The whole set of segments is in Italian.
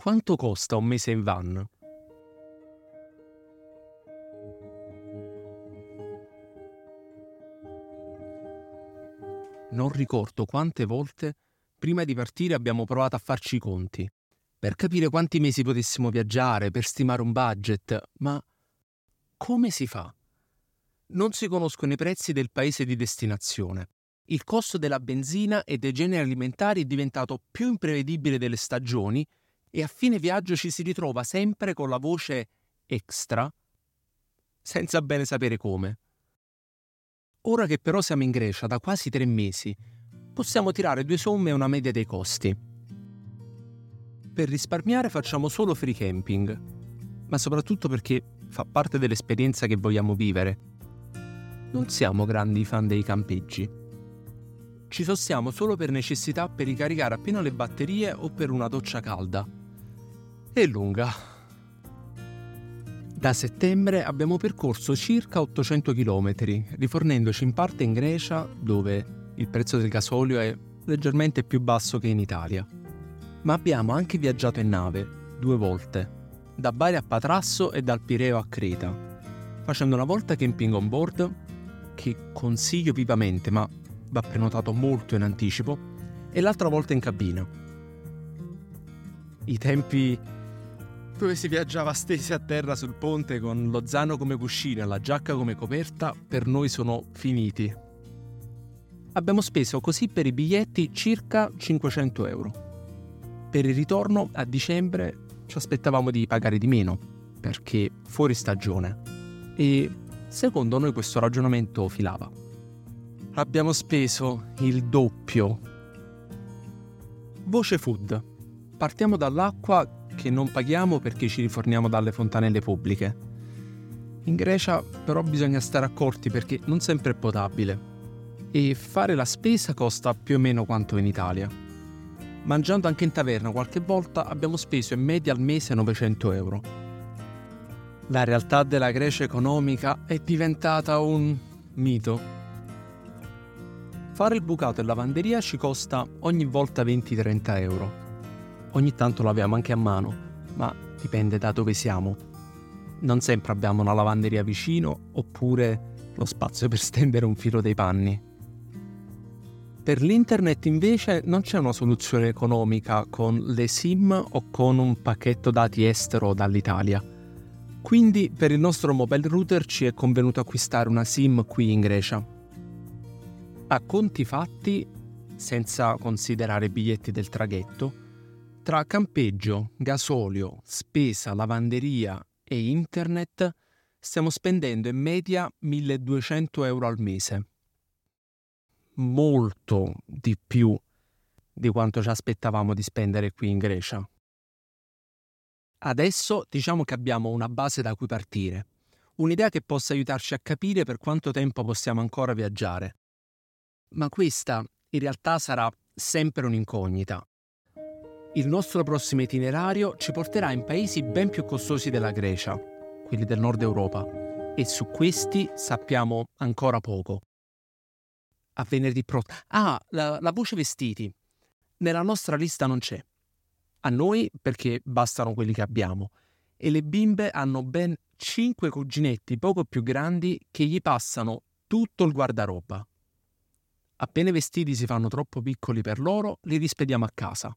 quanto costa un mese in van? Non ricordo quante volte prima di partire abbiamo provato a farci i conti, per capire quanti mesi potessimo viaggiare, per stimare un budget, ma come si fa? Non si conoscono i prezzi del paese di destinazione. Il costo della benzina e dei generi alimentari è diventato più imprevedibile delle stagioni e a fine viaggio ci si ritrova sempre con la voce extra, senza bene sapere come. Ora che però siamo in Grecia da quasi tre mesi, possiamo tirare due somme e una media dei costi. Per risparmiare facciamo solo free camping, ma soprattutto perché fa parte dell'esperienza che vogliamo vivere. Non siamo grandi fan dei campeggi. Ci sostiamo solo per necessità per ricaricare appena le batterie o per una doccia calda. È lunga, da settembre abbiamo percorso circa 800 km, rifornendoci in parte in Grecia, dove il prezzo del gasolio è leggermente più basso che in Italia. Ma abbiamo anche viaggiato in nave, due volte, da Bari a Patrasso e dal Pireo a Creta, facendo una volta camping on board, che consiglio vivamente, ma va prenotato molto in anticipo, e l'altra volta in cabina. I tempi dove si viaggiava stesi a terra sul ponte con lo zaino come cuscina e la giacca come coperta, per noi sono finiti. Abbiamo speso così per i biglietti circa 500 euro. Per il ritorno a dicembre ci aspettavamo di pagare di meno, perché fuori stagione. E secondo noi questo ragionamento filava. Abbiamo speso il doppio. Voce food. Partiamo dall'acqua che non paghiamo perché ci riforniamo dalle fontanelle pubbliche. In Grecia però bisogna stare accorti perché non sempre è potabile e fare la spesa costa più o meno quanto in Italia. Mangiando anche in taverna qualche volta abbiamo speso in media al mese 900 euro. La realtà della Grecia economica è diventata un mito. Fare il bucato in lavanderia ci costa ogni volta 20-30 euro Ogni tanto l'abbiamo anche a mano, ma dipende da dove siamo. Non sempre abbiamo una lavanderia vicino oppure lo spazio per stendere un filo dei panni. Per l'internet invece non c'è una soluzione economica con le SIM o con un pacchetto dati estero dall'Italia. Quindi per il nostro mobile router ci è convenuto acquistare una SIM qui in Grecia. A conti fatti, senza considerare i biglietti del traghetto, tra campeggio, gasolio, spesa, lavanderia e internet stiamo spendendo in media 1200 euro al mese. Molto di più di quanto ci aspettavamo di spendere qui in Grecia. Adesso diciamo che abbiamo una base da cui partire, un'idea che possa aiutarci a capire per quanto tempo possiamo ancora viaggiare. Ma questa in realtà sarà sempre un'incognita il nostro prossimo itinerario ci porterà in paesi ben più costosi della Grecia, quelli del nord Europa, e su questi sappiamo ancora poco. A venerdì prossimo. Ah, la, la voce vestiti. Nella nostra lista non c'è. A noi perché bastano quelli che abbiamo. E le bimbe hanno ben cinque cuginetti poco più grandi che gli passano tutto il guardaroba. Appena i vestiti si fanno troppo piccoli per loro, li rispediamo a casa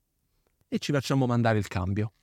e ci facciamo mandare il cambio.